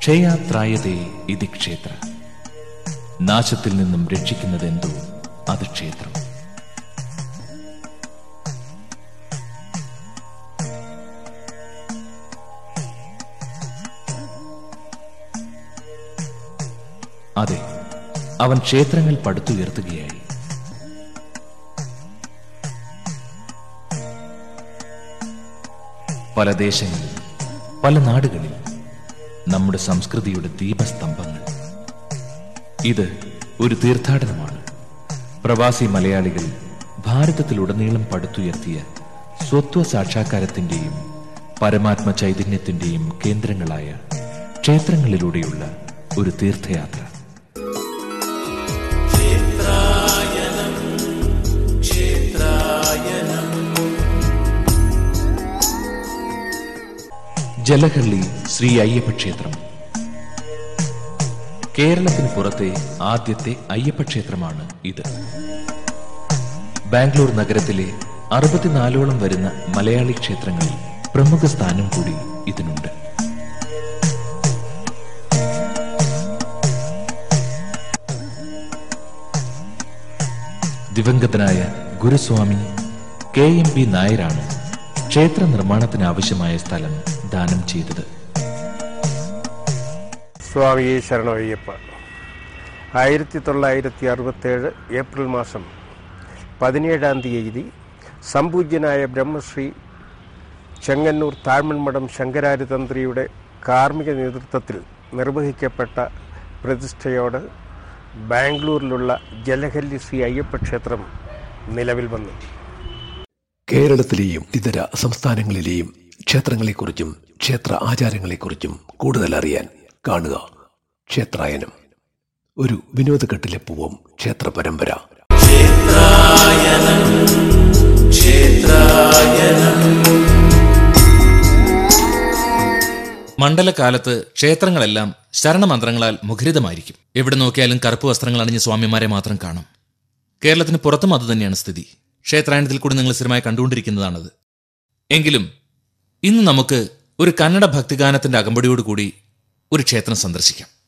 ക്ഷയാത്രായതേ ഇതി ക്ഷേത്ര. നാശത്തിൽ നിന്നും രക്ഷിക്കുന്നതെന്തോ അത് ക്ഷേത്രം. അതെ അവൻ ക്ഷേത്രങ്ങൾ പടുത്തുയർത്തുകയായി പല ദേശങ്ങളിൽ പല നാടുകളിൽ നമ്മുടെ സംസ്കൃതിയുടെ ദീപസ്തംഭങ്ങൾ. ഇത് ഒരു തീർത്ഥാടനമാണ്. പ്രവാസി മലയാളികൾ ഭാരതത്തിലുടനീളം പടുത്തുയർത്തിയ സ്വത്വ സാക്ഷാത്കാരത്തിന്റെയും പരമാത്മ ചൈതന്യത്തിന്റെയും കേന്ദ്രങ്ങളായ ക്ഷേത്രങ്ങളിലൂടെയുള്ള ഒരു തീർത്ഥയാത്ര. ജലഹള്ളി ശ്രീ അയ്യപ്പ ക്ഷേത്രം. കേരളത്തിന് പുറത്തെ ആദ്യത്തെ അയ്യപ്പ ക്ഷേത്രമാണ് ഇത്. ബാംഗ്ലൂർ നഗരത്തിലെ അറുപത്തിനാലോളം വരുന്ന മലയാളി ക്ഷേത്രങ്ങളിൽ പ്രമുഖ സ്ഥാനം കൂടി ഇതിനുണ്ട്. ദിവംഗതനായ ഗുരുസ്വാമി കെ എം പി നായരാണ് ക്ഷേത്ര നിർമ്മാണത്തിന് ആവശ്യമായ സ്ഥലം ദാനം ചെയ്തത്. സ്വാമി ശരണയ്യപ്പ. ആയിരത്തി തൊള്ളായിരത്തി അറുപത്തേഴ് ഏപ്രിൽ മാസം പതിനേഴാം തീയതി സംപൂജ്യനായ ബ്രഹ്മശ്രീ ചെങ്ങന്നൂർ താഴ്മൺമഠം ശങ്കരാചാര്യതന്ത്രിയുടെ കാർമ്മിക നേതൃത്വത്തിൽ നിർവഹിക്കപ്പെട്ട പ്രതിഷ്ഠയോട് ബാംഗ്ലൂരിലുള്ള ജലഹല്ലി ശ്രീ അയ്യപ്പ ക്ഷേത്രം നിലവിൽ വന്നു. കേരളത്തിലെയും ഇതര സംസ്ഥാനങ്ങളിലെയും ക്ഷേത്രങ്ങളെക്കുറിച്ചും ക്ഷേത്ര ആചാരങ്ങളെക്കുറിച്ചും കൂടുതൽ അറിയാൻ കാണുക. ക്ഷേത്രായനം. ഒരു വിനോദഘട്ടിലെ പൂവം ക്ഷേത്ര പരമ്പര. മണ്ഡലകാലത്ത് ക്ഷേത്രങ്ങളെല്ലാം ശരണമന്ത്രങ്ങളാൽ മുഖരിതമായിരിക്കും. എവിടെ നോക്കിയാലും കറുപ്പ് വസ്ത്രങ്ങൾ അണിഞ്ഞ സ്വാമിമാരെ മാത്രം കാണും. കേരളത്തിന് പുറത്തും അതുതന്നെയാണ് സ്ഥിതി. ക്ഷേത്രായണത്തിൽ കൂടി നിങ്ങൾ സ്ഥിരമായി കണ്ടുകൊണ്ടിരിക്കുന്നതാണത്. എങ്കിലും ഇന്ന് നമുക്ക് ഒരു കന്നഡ ഭക്തിഗാനത്തിന്റെ അകമ്പടിയോടുകൂടി ഒരു ക്ഷേത്രം സന്ദർശിക്കാം.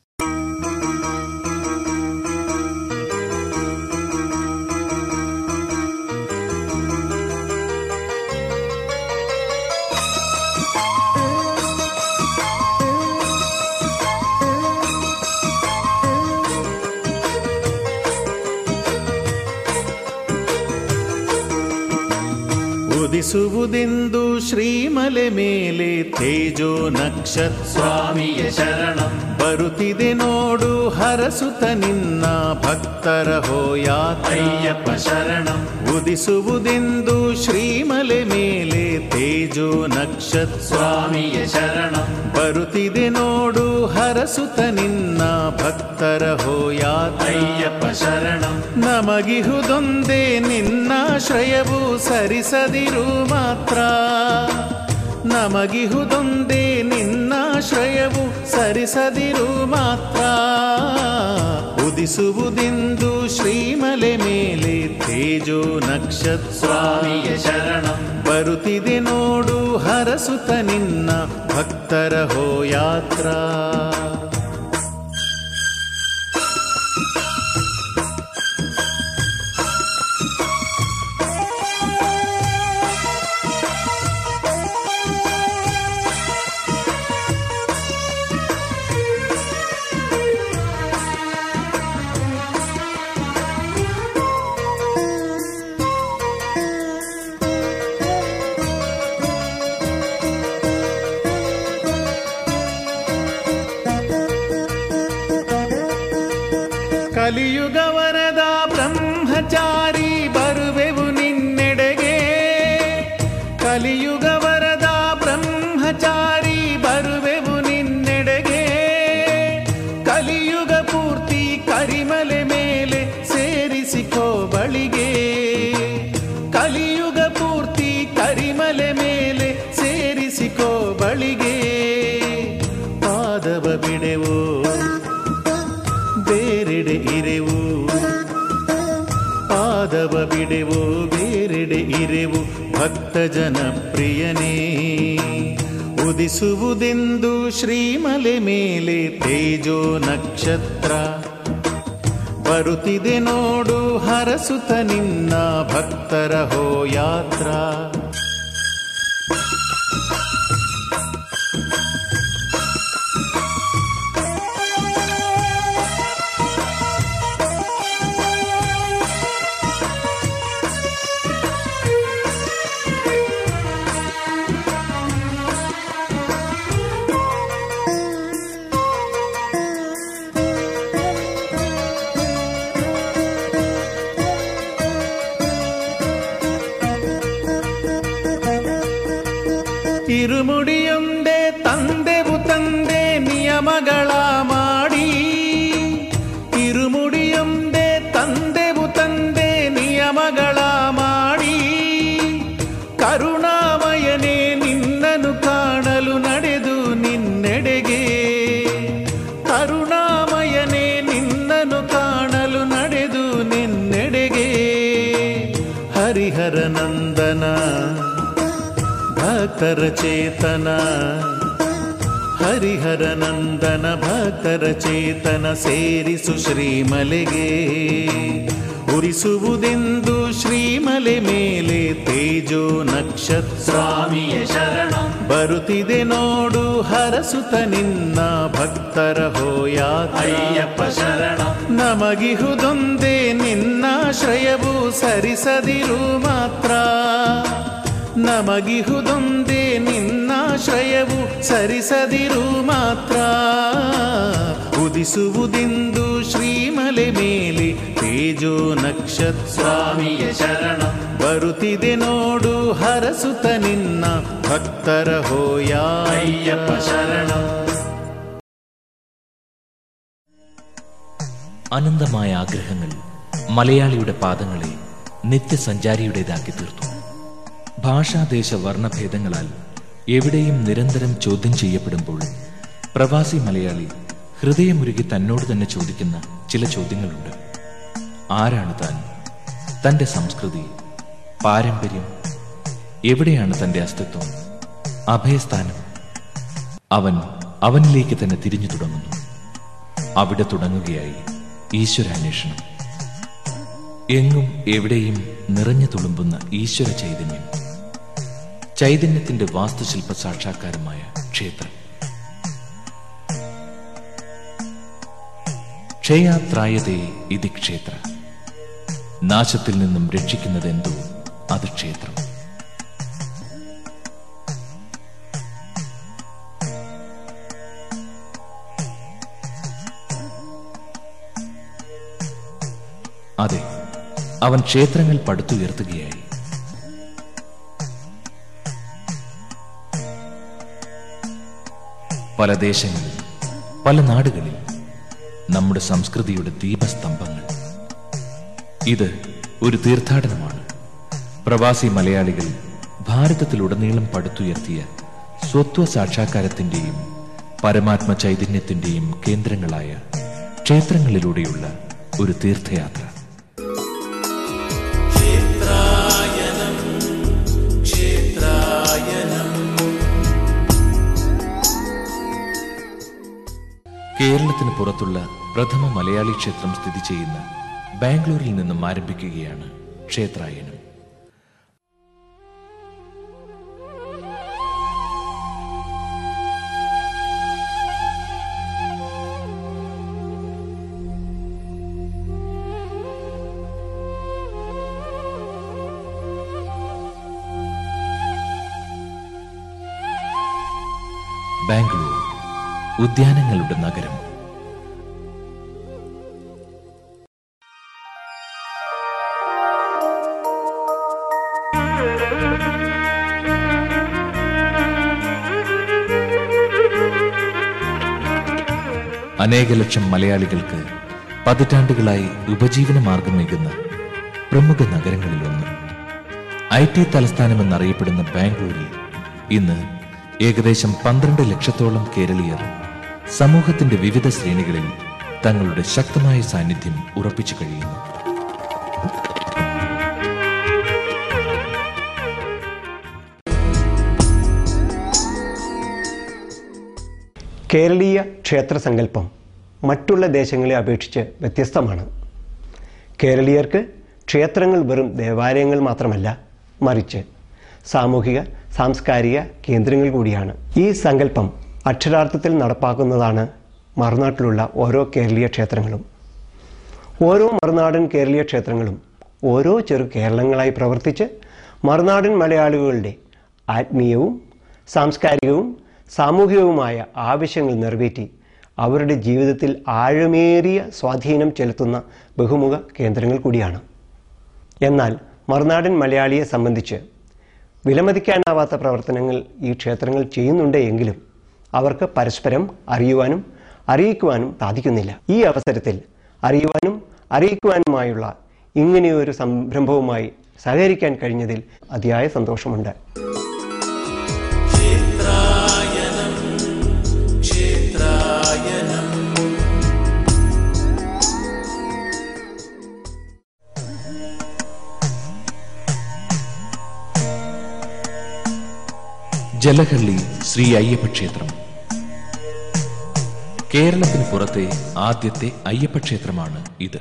ಉದಿಸುವುದೆಂದು ಶ್ರೀಮಲೆ ಮೇಲೆ ತೇಜೋ ನಕ್ಷತ್ರ ಸ್ವಾಮಿಯ ಶರಣಂ ಬರುತ್ತಿದೆ ನೋಡು ಹರಸುತ ನಿನ್ನ ಭಕ್ತರ ಹೋಯಾತಯ್ಯಪ್ಪ ಶರಣಂ. ಉದಿಸುವುದೆಂದು ಶ್ರೀಮಲೆ ಮೇಲೆ ತೇಜೋ ನಕ್ಷತ್ರ ಸ್ವಾಮಿಯ ಶರಣಂ ಬರುತ್ತಿದೆ ನೋಡು ಹರಸುತ ನಿನ್ನ ಭಕ್ತರ ಹೋಯಾತಯ್ಯಪ್ಪ ನಮಗಿಹುದೊಂದೇ ನಿನ್ನಾಶ್ರಯವು ಸರಿಸದಿರು ಮಾತ್ರ. ನಮಗಿಹುದೊಂದೇ ನಿನ್ನಾಶ್ರಯವು ಸರಿಸದಿರು ಮಾತ್ರ. ಉದಿಸುವುದೆಂದು ಶ್ರೀಮಲೆ ಮೇಲೆ ತೇಜೋ ನಕ್ಷತ್ರ ಶರಣ. ಬರುತ್ತಿದೆ ನೋಡು ಹರಸುತ ನಿನ್ನ ಭಕ್ತರ ಹೋಯಾತ್ರ. ಕಲಿಯುಗ കലിയുഗം ಬಿಡೆವು ಬೇರೆಡೆ ಇರೆವು ಭಕ್ತ ಜನ ಪ್ರಿಯನೇ ಉದಿಸುವುದೆಂದು ಶ್ರೀಮಲೆ ಮೇಲೆ ತೇಜೋ ನಕ್ಷತ್ರ. ಬರುತ್ತಿದೆ ನೋಡು, ಹರಸುತ ನಿನ್ನ ಭಕ್ತರ ಹೋ ಯಾತ್ರ ಕರುಣಾಮಯನೇ ನಿನ್ನನು ಕಾಣಲು ನಡೆದು ನಿನ್ನೆಡೆಗೆ. ಕರುಣಾಮಯನೇ ನಿನ್ನನು ಕಾಣಲು ನಡೆದು ನಿನ್ನೆಡೆಗೆ. ಹರಿಹರ ನಂದನ ಭಕ್ತರ ಚೇತನ. ಹರಿಹರ ನಂದನ ಭಕ್ತರ ಚೇತನ ಸೇರಿಸು ಶ್ರೀಮಲೆಗೆ. ಉರಿಸುವುದೆಂದು ಶ್ರೀಮಲೆ ಮೇಲೆ ತೇಜೋ ನಕ್ಷತ್ರ. ಸ್ವಾಮಿಯ ಶರಣ. ಬರುತ್ತಿದೆ ನೋಡು ಹರಸುತ ನಿನ್ನ ಭಕ್ತರ ಅಯ್ಯಪ್ಪ ಶರಣ. ನಮಗಿಹುದೊಂದೇ ನಿನ್ನಾಶ್ರಯವು ಸರಿಸದಿರು ಮಾತ್ರ. ನಮಗಿಹುದೊಂದೇ ನಿನ್ನಾಶ್ರಯವು ಸರಿಸದಿರು ಮಾತ್ರ. ಉದಿಸುವುದೆಂದು ಶ್ರೀಮಲೆ ಮೇಲೆ ತೇಜೋ ನಕ್ಷತ್ರ ಸ್ವಾಮಿಯ ಶರಣ ಬರುತ್ತಿದೆ ನೋಡು ಹರಸುತ ನಿನ್ನ ಭಕ್ತರ ಹೋಯ ಅಯ್ಯಪ್ಪ ಶರಣ അനന്തമായ ആഗ്രഹങ്ങൾ മലയാളിയുടെ പാദങ്ങളെ നിത്യസഞ്ചാരിയുടേതാക്കി തീർത്തു ഭാഷാദേശ വർണ്ണഭേദങ്ങളാൽ എവിടെയും നിരന്തരം ചോദ്യം ചെയ്യപ്പെടുമ്പോൾ പ്രവാസി മലയാളി ഹൃദയമുരുകി തന്നോട് തന്നെ ചോദിക്കുന്ന ചില ചോദ്യങ്ങളുണ്ട്. ആരാണ് താൻ? തന്റെ സംസ്കൃതി പാരമ്പര്യം എവിടെയാണ് തന്റെ അസ്തിത്വം അഭയസ്ഥാനം? അവൻ അവനിലേക്ക് തന്നെ തിരിഞ്ഞു തുടങ്ങുന്നു. അവിടെ തുടങ്ങുകയായി ഈശ്വരാന്വേഷണം. എങ്ങും എവിടെയും നിറഞ്ഞു തുളുമ്പുന്ന ഈശ്വര ചൈതന്യം. ചൈതന്യത്തിന്റെ വാസ്തുശില്പ സാക്ഷാത്കാരമായ ക്ഷേത്രം. ക്ഷയാത്രായതേ ഇതി ക്ഷേത്ര. നാശത്തിൽ നിന്നും രക്ഷിക്കുന്നതെന്തോ അത് ക്ഷേത്രം. അതെ അവൻ ക്ഷേത്രങ്ങൾ പടുത്തുയർത്തുകയായി. പല ദേശങ്ങളിൽ പല നാടുകളിൽ നമ്മുടെ സംസ്കൃതിയുടെ ദീപസ്തംഭങ്ങൾ. ഇത് ഒരു തീർത്ഥാടനമാണ്. പ്രവാസി മലയാളികൾ ഭാരതത്തിലുടനീളം പടുത്തുയർത്തിയ സ്വത്വ സാക്ഷാത്കാരത്തിന്റെയും പരമാത്മ ചൈതന്യത്തിന്റെയും കേന്ദ്രങ്ങളായ ക്ഷേത്രങ്ങളിലൂടെയുള്ള ഒരു തീർത്ഥയാത്ര. കേരളത്തിന് പുറത്തുള്ള പ്രഥമ മലയാളി ക്ഷേത്രം സ്ഥിതി ചെയ്യുന്ന ബാംഗ്ലൂരിൽ നിന്നും ആരംഭിക്കുകയാണ് ക്ഷേത്രായനം. ബാംഗ്ലൂർ ഉദ്യാനങ്ങളുടെ നഗരം. അനേക ലക്ഷം മലയാളികൾക്ക് പതിറ്റാണ്ടുകളായി ഉപജീവന മാർഗമേകുന്ന പ്രമുഖ നഗരങ്ങളിലൊന്ന്. ഐ ടി തലസ്ഥാനമെന്നറിയപ്പെടുന്ന ബാംഗ്ലൂരിൽ ഇന്ന് ഏകദേശം പന്ത്രണ്ട് ലക്ഷത്തോളം കേരളീയർ സമൂഹത്തിന്റെ വിവിധ ശ്രേണികളിൽ തങ്ങളുടെ ശക്തമായ സാന്നിധ്യം ഉറപ്പിച്ചു കഴിയുന്നു. കേരളീയ ക്ഷേത്രസങ്കല്പം മറ്റുള്ള ദേശങ്ങളെ അപേക്ഷിച്ച് വ്യത്യസ്തമാണ്. കേരളീയർക്ക് ക്ഷേത്രങ്ങൾ വെറും ദേവാലയങ്ങൾ മാത്രമല്ല മറിച്ച് സാമൂഹിക സാംസ്കാരിക കേന്ദ്രങ്ങൾ കൂടിയാണ്. ഈ സങ്കല്പം അക്ഷരാർത്ഥത്തിൽ നടപ്പാക്കുന്നതാണ് മറുനാട്ടിലുള്ള ഓരോ കേരളീയ ക്ഷേത്രങ്ങളും. ഓരോ മറുനാടൻ കേരളീയ ക്ഷേത്രങ്ങളും ഓരോ ചെറു കേരളങ്ങളായി പ്രവർത്തിച്ച് മറുനാടൻ മലയാളികളുടെ ആത്മീയവും സാംസ്കാരികവും സാമൂഹികവുമായ ആവശ്യങ്ങൾ നിറവേറ്റി അവരുടെ ജീവിതത്തിൽ ആഴമേറിയ സ്വാധീനം ചെലുത്തുന്ന ബഹുമുഖ കേന്ദ്രങ്ങൾ കൂടിയാണ്. എന്നാൽ മറുനാടൻ മലയാളിയെ സംബന്ധിച്ച് വിലമതിക്കാനാവാത്ത പ്രവർത്തനങ്ങൾ ഈ ക്ഷേത്രങ്ങൾ ചെയ്യുന്നുണ്ട് എങ്കിലും അവർക്ക് പരസ്പരം അറിയുവാനും അറിയിക്കുവാനും സാധിക്കുന്നില്ല. ഈ അവസരത്തിൽ അറിയുവാനും അറിയിക്കുവാനുമായുള്ള ഇങ്ങനെയൊരു സംരംഭവുമായി സഹകരിക്കാൻ കഴിഞ്ഞതിൽ അതിയായ സന്തോഷമുണ്ട്. ജലഹള്ളി ശ്രീ അയ്യപ്പ ക്ഷേത്രം കേരളത്തിന് പുറത്തെ ആദ്യത്തെ അയ്യപ്പ ക്ഷേത്രമാണ് ഇത്.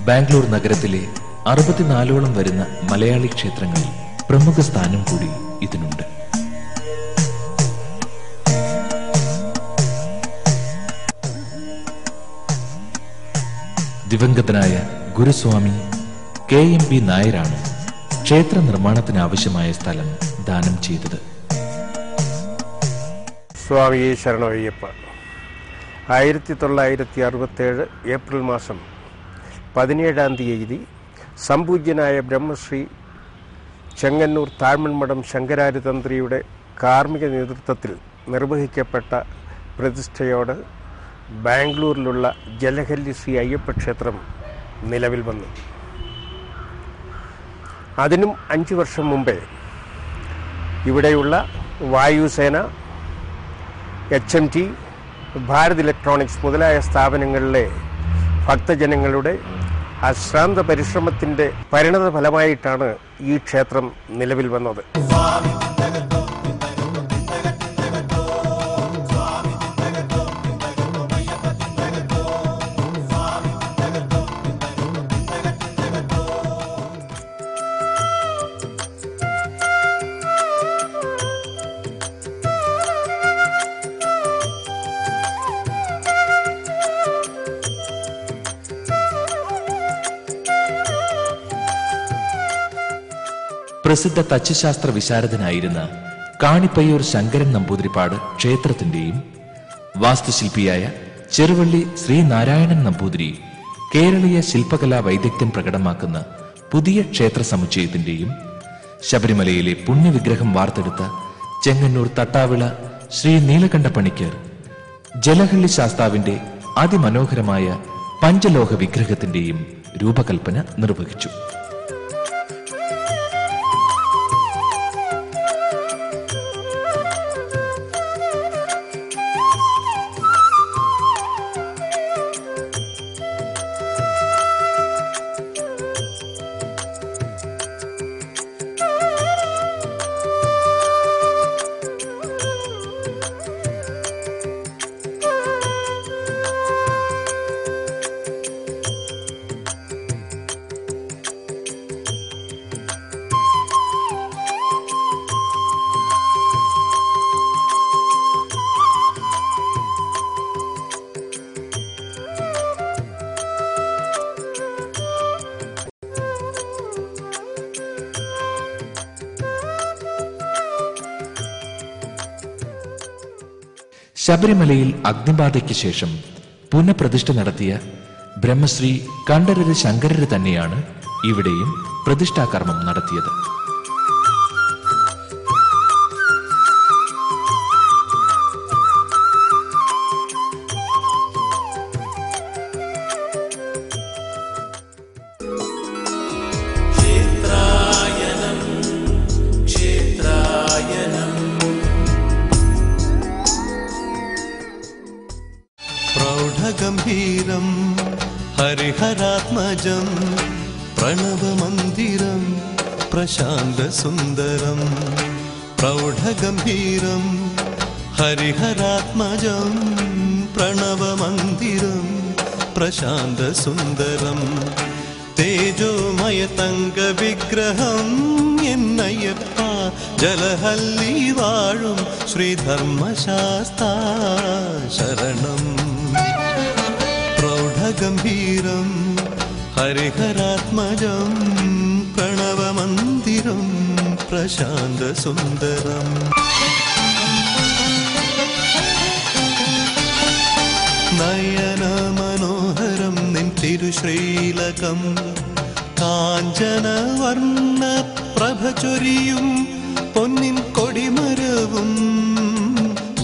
ബാംഗ്ലൂർ നഗരത്തിലെ അറുപത്തിനാലോളം വരുന്ന മലയാളി ക്ഷേത്രങ്ങളിൽ പ്രമുഖ സ്ഥാനം കൂടി ഇതിനുണ്ട്. ദിവംഗതനായ ഗുരുസ്വാമി കെ എം പി നായരാണ് ക്ഷേത്ര നിർമ്മാണത്തിന് ആവശ്യമായ സ്ഥലം ദാനം ചെയ്തത്. സ്വാമി ശരണയ്യപ്പ. ആയിരത്തി തൊള്ളായിരത്തി അറുപത്തേഴ് ഏപ്രിൽ മാസം പതിനേഴാം തീയതി സംപൂജ്യനായ ബ്രഹ്മശ്രീ ചെങ്ങന്നൂർ താഴ്മൺമഠം ശങ്കരാരിതന്ത്രിയുടെ കാർമ്മിക നേതൃത്വത്തിൽ നിർവഹിക്കപ്പെട്ട പ്രതിഷ്ഠയോട് ബാംഗ്ലൂരിലുള്ള ജലഹല്ലി ശ്രീ അയ്യപ്പ ക്ഷേത്രം നിലവിൽ വന്നു. അതിനും അഞ്ച് വർഷം മുമ്പേ ഇവിടെയുള്ള വായുസേന H M T Bharat Electronics മുതലായ സ്ഥാപനങ്ങളിലെ ഭക്തജനങ്ങളുടെ അശ്രാന്ത പരിശ്രമത്തിന്റെ പരിണത ഫലമായിട്ടാണ് ഈ ക്ഷേത്രം നിലവിൽ വന്നത്. പ്രസിദ്ധ തച്ചുശാസ്ത്ര വിശാരദനായിരുന്ന കാണിപ്പയ്യൂർ ശങ്കരൻ നമ്പൂതിരിപ്പാട് ക്ഷേത്രത്തിന്റെയും വാസ്തുശില്പിയായ ചെറുവള്ളി ശ്രീനാരായണൻ നമ്പൂതിരി കേരളീയ ശില്പകലാ വൈദഗ്ധ്യം പ്രകടമാക്കുന്ന പുതിയ ക്ഷേത്ര സമുച്ചയത്തിന്റെയും ശബരിമലയിലെ പുണ്യവിഗ്രഹം വാർത്തെടുത്ത ചെങ്ങന്നൂർ തട്ടാവിള ശ്രീ നീലകണ്ഠ പണിക്കർ ജലഹള്ളി ശാസ്താവിന്റെ അതിമനോഹരമായ പഞ്ചലോഹ വിഗ്രഹത്തിന്റെയും രൂപകൽപ്പന നിർവഹിച്ചു. ശബരിമലയിൽ അഗ്നിബാധയ്ക്ക് ശേഷം പുനഃപ്രതിഷ്ഠ നടത്തിയ ബ്രഹ്മശ്രീ കണ്ഠരര് ശങ്കരര് തന്നെയാണ് ഇവിടെയും പ്രതിഷ്ഠാകർമ്മം നടത്തിയത്. हरिहरात्मजं प्रणवमन्दिरं प्रशान्तसुन्दरं तेजोमयतङ्गविग्रहं यन्नयत्वा जलहल्लीवाणुं श्रीधर्मशास्ता शरणं प्रौढगम्भीरं हरिहरात्मजं प्रणवमन्दिरं प्रशान्तसुन्दरम् തിരുശ്രീലകം കാഞ്ചനവർണ പ്രഭ ചൊരിയും പൊന്നിൻ കൊടിമരവും.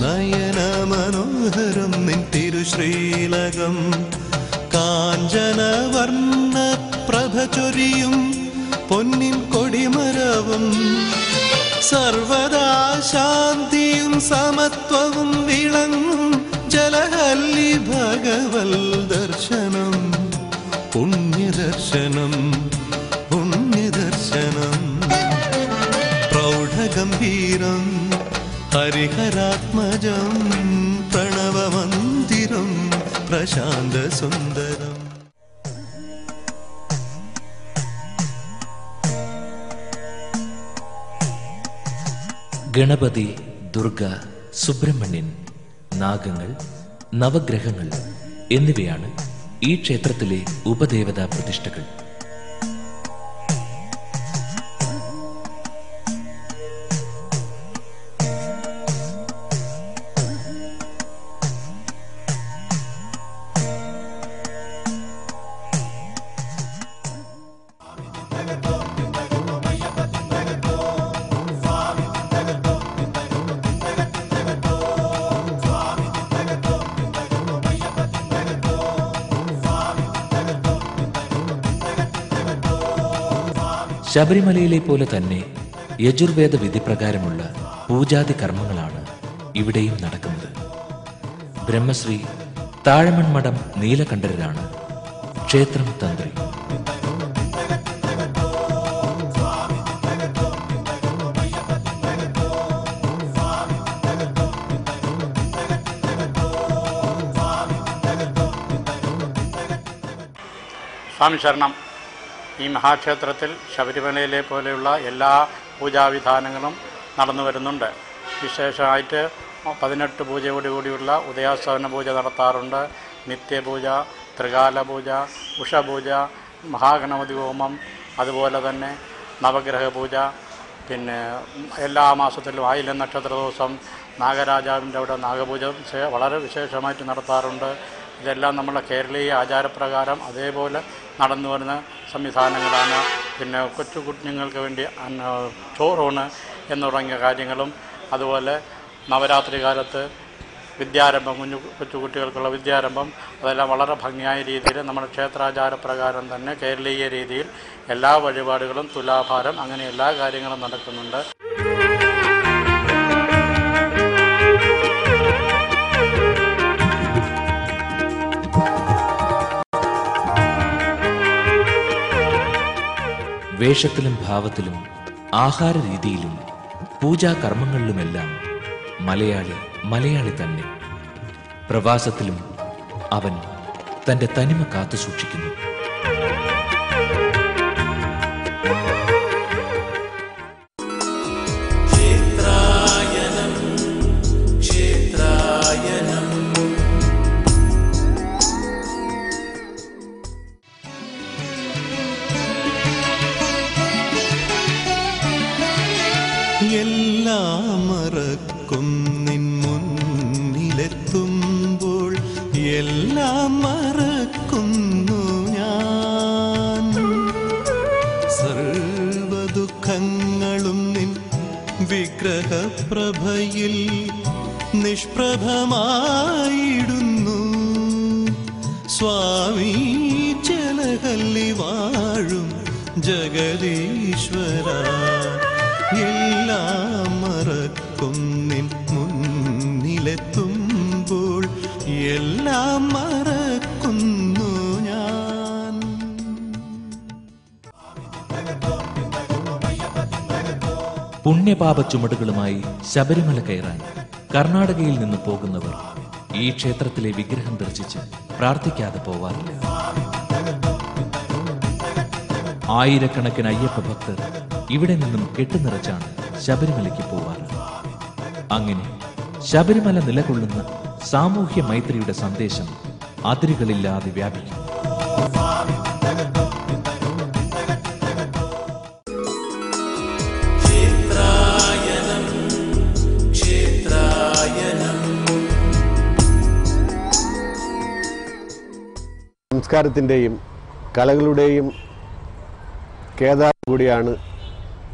നയന മനോഹരം നിൻ തിരുശ്രീലകം. കാഞ്ചനവർണ പ്രഭ ചൊരിയും പൊന്നിൻ കൊടിമരവും. സർവദാ ശാന്തിയും സമത്വവും വിളങ്ങും ജലഹല്ലി ഭഗവൽദ പുണ്യദർശനം പുണ്യദർശനം. പ്രൗഢഗംഭീരം ഹരിഹരാത്മജം പ്രണവമന്ദിരം പ്രശാന്തസുന്ദരം. ഗണപതി ദുർഗ സുബ്രഹ്മണ്യൻ നാഗങ്ങൾ നവഗ്രഹങ്ങൾ എന്നിവയാണ് ഈ ക്ഷേത്രത്തിലെ ഉപദേവതാ പ്രതിഷ്ഠകൾ. ശബരിമലയിലെ പോലെ തന്നെ യജുർവേദ വിധിപ്രകാരമുള്ള പൂജാതി കർമ്മങ്ങളാണ് ഇവിടെയും നടക്കുന്നത്. ബ്രഹ്മശ്രീ താഴമൺമഠം നീലകണ്ഠരാണ് ക്ഷേത്രം തന്ത്രി. സ്വാമി ശരണം. ഈ മഹാക്ഷേത്രത്തിൽ ശബരിമലയിലെ പോലെയുള്ള എല്ലാ പൂജാവിധാനങ്ങളും നടന്നു വരുന്നുണ്ട്. വിശേഷമായിട്ട് പതിനെട്ട് പൂജയോടുകൂടിയുള്ള ഉദയാസ്തവന പൂജ നടത്താറുണ്ട്. നിത്യപൂജ ത്രികാല പൂജ ഉഷപൂജ മഹാഗണപതി ഹോമം അതുപോലെ തന്നെ നവഗ്രഹ പൂജ പിന്നെ എല്ലാ മാസത്തിലും ആയില്യം നക്ഷത്ര ദിവസം നാഗരാജാവിന്റെ അവിടെ നാഗപൂജ വളരെ വിശേഷമായിട്ട് നടത്താറുണ്ട്. ഇതെല്ലാം നമ്മുടെ കേരളീയ ആചാരപ്രകാരം അതേപോലെ നടന്നു വരുന്ന സംവിധാനങ്ങളാണ്. പിന്നെ കൊച്ചു കുഞ്ഞുങ്ങൾക്ക് വേണ്ടി ചോറൂണ് എന്ന് തുടങ്ങിയ കാര്യങ്ങളും അതുപോലെ നവരാത്രി കാലത്ത് വിദ്യാരംഭം കുഞ്ഞു കൊച്ചുകുട്ടികൾക്കുള്ള വിദ്യാരംഭം അതെല്ലാം വളരെ ഭംഗിയായ രീതിയിൽ നമ്മുടെ ക്ഷേത്രാചാരപ്രകാരം തന്നെ കേരളീയ രീതിയിൽ എല്ലാ വഴിപാടുകളും തുലാഭാരം അങ്ങനെ എല്ലാ കാര്യങ്ങളും നടക്കുന്നുണ്ട്. വേഷത്തിലും ഭാവത്തിലും ആഹാര രീതിയിലും പൂജാ കർമ്മങ്ങളിലുമെല്ലാം മലയാളി മലയാളി തന്നെ. പ്രവാസത്തിലും അവൻ തന്റെ തനിമ കാത്തു സൂക്ഷിക്കുന്നു നിഷ്പ്രഭമായിടുന്നു. സ്വാമി ചെലകല്ലി വാഴും ജഗദീശ്വര. എല്ലാം മറക്കും നിൻ മുന്നിലെത്തുമ്പോൾ. എല്ലാം മറക്കുന്നു ഞാൻ. പുണ്യപാപ ചുമടുകളുമായി ശബരിമല കയറാൻ കർണാടകയിൽ നിന്ന് പോകുന്നവർ ഈ ക്ഷേത്രത്തിലെ വിഗ്രഹം ദർശിച്ച് പ്രാർത്ഥിക്കാതെ പോവാറില്ല. ആയിരക്കണക്കിന് അയ്യപ്പ ഭക്തർ ഇവിടെ നിന്നും കെട്ടുനിറച്ചാണ് ശബരിമലയ്ക്ക് പോവാറ്. അങ്ങനെ ശബരിമല നിലകൊള്ളുന്ന സാമൂഹ്യ മൈത്രിയുടെ സന്ദേശം അതിരുകളില്ലാതെ വ്യാപിക്കും. സംസ്കാരത്തിന്റെയും കലകളുടെയും കേദാരം കൂടിയാണ്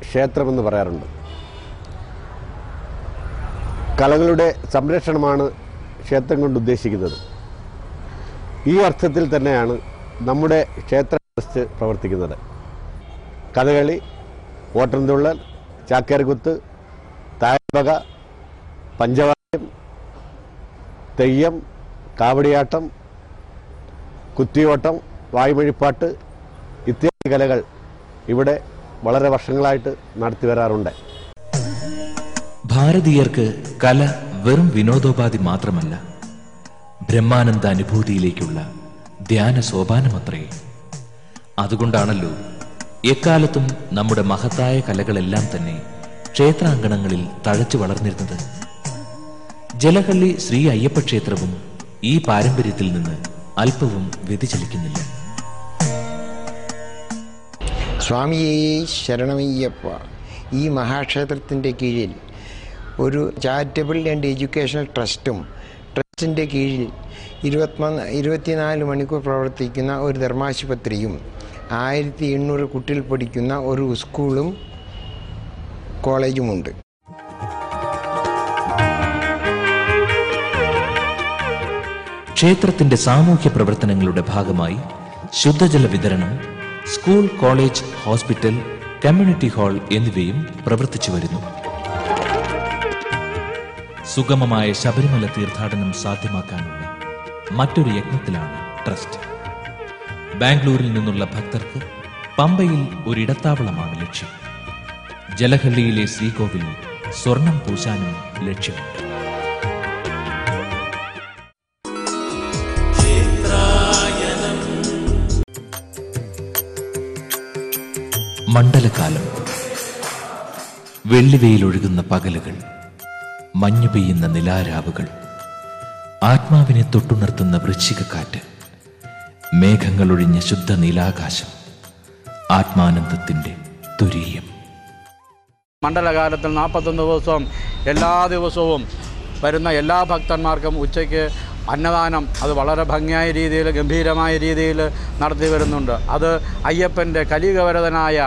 ക്ഷേത്രമെന്ന് പറയാറുണ്ട്. കലകളുടെ സംരക്ഷണമാണ് ക്ഷേത്രം കൊണ്ട് ഉദ്ദേശിക്കുന്നത്. ഈ അർത്ഥത്തിൽ തന്നെയാണ് നമ്മുടെ ക്ഷേത്ര ട്രസ്റ്റ് പ്രവർത്തിക്കുന്നത്. കഥകളി ഓട്ടംതുള്ളൽ ചാക്കേർകുത്ത് താഴ്വക പഞ്ചവാദ്യം തെയ്യം കാവടിയാട്ടം കുത്തിയോട്ടം വായ്മൊഴിപ്പാട്ട് ഇത്യാദി കലകൾ ഇവിടെ വളരെ വർഷങ്ങളായിട്ട് നടത്തി വരാറുണ്ട്. ഭാരതീയർക്ക് കല വെറും വിനോദോപാധി മാത്രമല്ല ബ്രഹ്മാനന്ദ അനുഭൂതിയിലേക്കുള്ള ധ്യാന സോപാനമത്രേ. അതുകൊണ്ടാണല്ലോ എക്കാലത്തും നമ്മുടെ മഹത്തായ കലകളെല്ലാം തന്നെ ക്ഷേത്രാങ്കണങ്ങളിൽ തഴച്ചു വളർന്നിരുന്നത്. ജലഹള്ളി ശ്രീ അയ്യപ്പ ക്ഷേത്രവും ഈ പാരമ്പര്യത്തിൽ നിന്ന് അല്പവും വ്യതിചലിക്കുന്നില്ല. സ്വാമിയേ ശരണമയ്യപ്പ ഈ മഹാക്ഷേത്രത്തിന്റെ കീഴിൽ ഒരു ചാരിറ്റബിൾ ആൻഡ് എഡ്യൂക്കേഷണൽ ട്രസ്റ്റും ട്രസ്റ്റിന്റെ കീഴിൽ ഇരുപത്തിമൂന്ന് ഇരുപത്തിനാല് മണിക്കൂർ പ്രവർത്തിക്കുന്ന ഒരു ധർമാശുപത്രിയും ആയിരത്തി എണ്ണൂറ് കുട്ടികൾ പഠിക്കുന്ന ഒരു സ്കൂളും കോളേജുമുണ്ട്. ക്ഷേത്രത്തിന്റെ സാമൂഹ്യ പ്രവർത്തനങ്ങളുടെ ഭാഗമായി ശുദ്ധജല വിതരണം school college hospital community hall എന്നിവയും പ്രവർത്തിച്ചു വരുന്നു. സുഗമമായ ശബരിമല തീർത്ഥാടനം സാധ്യമാക്കാനുള്ള മറ്റൊരു യജ്ഞത്തിലാണ് ട്രസ്റ്റ്. ബാംഗ്ലൂരിൽ നിന്നുള്ള ഭക്തർക്ക് പമ്പയിൽ ഒരിടത്താവളമാണ് ലക്ഷ്യം. ജലഹള്ളിയിലെ ശ്രീകോവിൽ സ്വർണം പൂശാനും ലക്ഷ്യമുണ്ട്. മണ്ഡലകാലം. വെള്ളിവെയിലൊഴുകുന്ന പകലുകൾ മഞ്ഞു പെയ്യുന്ന നിലാരാവുകൾ ആത്മാവിനെ തൊട്ടുണർത്തുന്ന വൃശ്ചികക്കാറ്റ് മേഘങ്ങളൊഴിഞ്ഞ ശുദ്ധ നീലാകാശം ആത്മാനന്ദത്തിന്റെ തുരീയം. മണ്ഡലകാലത്തിൽ നാൽപ്പത്തൊന്ന് ദിവസം എല്ലാ ദിവസവും വരുന്ന എല്ലാ ഭക്തന്മാർക്കും ഉച്ചയ്ക്ക് അന്നദാനം അത് വളരെ ഭംഗിയായ രീതിയിൽ ഗംഭീരമായ രീതിയിൽ നടത്തി വരുന്നുണ്ട്. അത് അയ്യപ്പന്റെ കലികവരതനായ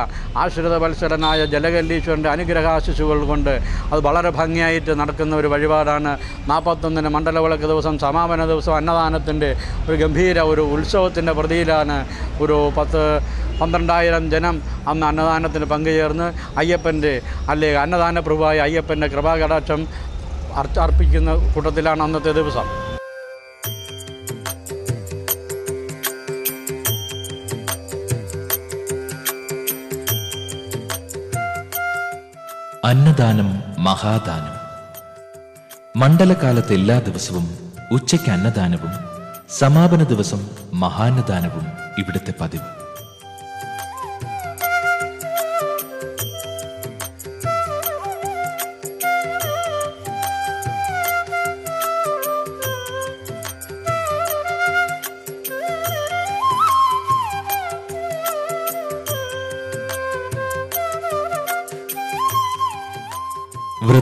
ആശ്രിത വത്സരനായ ജലകല്ലീശ്വരന്റെ അനുഗ്രഹാശിസുകൾ കൊണ്ട് അത് വളരെ ഭംഗിയായിട്ട് നടക്കുന്ന ഒരു വഴിപാടാണ്. നാൽപ്പത്തൊന്നിന് മണ്ഡലവിളക്ക് ദിവസം സമാപന ദിവസം അന്നദാനത്തിന്റെ ഒരു ഗംഭീര ഒരു ഉത്സവത്തിന്റെ പ്രതിയിലാണ് ഒരു പത്ത് പന്ത്രണ്ടായിരം ജനം അന്ന് അന്നദാനത്തിന് പങ്കുചേർന്ന് അയ്യപ്പന്റെ അല്ലെ അന്നദാന പ്രഭുവായ അയ്യപ്പന്റെ കൃപാകടാക്ഷം അർപ്പിക്കുന്ന കൂട്ടത്തിലാണ് അന്നത്തെ ദിവസം. അന്നദാനം മഹാദാനം. മണ്ഡലകാലത്ത് എല്ലാ ദിവസവും ഉച്ചയ്ക്ക് അന്നദാനവും സമാപന ദിവസം മഹാന്നദാനവും ഇവിടുത്തെ പതിവ്.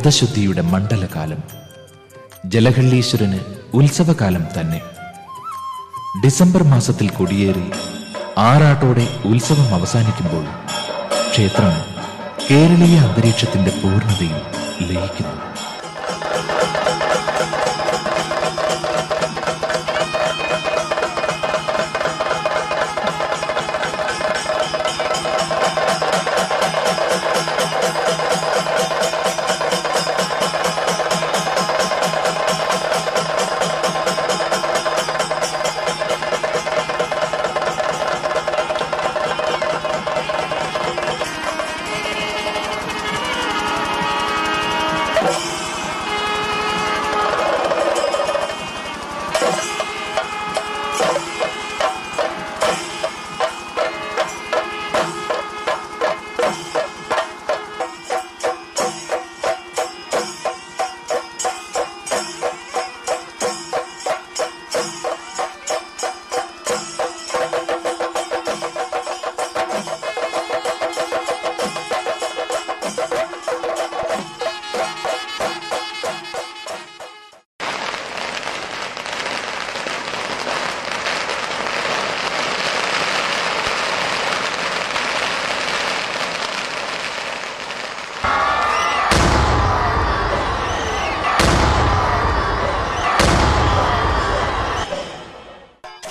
വ്രതശുദ്ധിയുടെ മണ്ഡലകാലം. ജലഹള്ളീശ്വരന് ഉത്സവകാലം തന്നെ. ഡിസംബർ മാസത്തിൽ കൊടിയേറി ആറാട്ടോടെ ഉത്സവം അവസാനിക്കുമ്പോൾ ക്ഷേത്രം കേരളീയ അന്തരീക്ഷത്തിന്റെ പൂർണതയിൽ ലയിക്കുന്നു.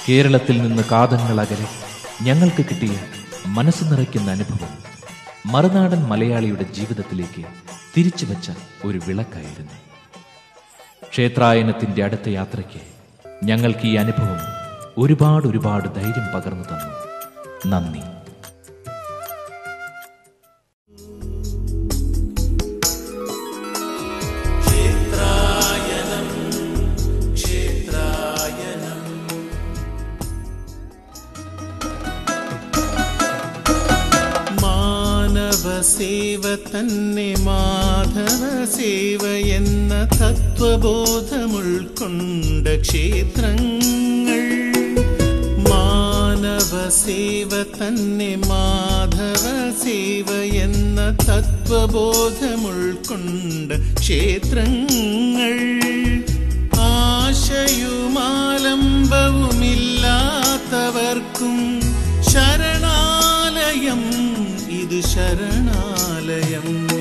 കേരളത്തിൽ നിന്ന് കാതങ്ങളകലെ ഞങ്ങൾക്ക് കിട്ടിയ മനസ്സ് നിറയ്ക്കുന്ന അനുഭവം മറുനാടൻ മലയാളിയുടെ ജീവിതത്തിലേക്ക് തിരിച്ചു വച്ച ഒരു വിളക്കായിരുന്നു. ക്ഷേത്രായനത്തിന്റെ അടുത്ത യാത്രയ്ക്ക് ഞങ്ങൾക്ക് ഈ അനുഭവം ഒരുപാട് ഒരുപാട് ധൈര്യം പകർന്നു തന്നു. നന്ദി. സേവ തന്നെ മാധവ സേവ എന്ന തത്വബോധമുൾക്കൊണ്ട ക്ഷേത്രങ്ങൾ. മാനവ സേവ തന്നെ മാധവ സേവ എന്ന തത്വബോധമുൾക്കൊണ്ട ക്ഷേത്രങ്ങൾ. ആശയുമാലംബവുമില്ലാത്തവർക്കും ശരണാലയം சரணாலயம்.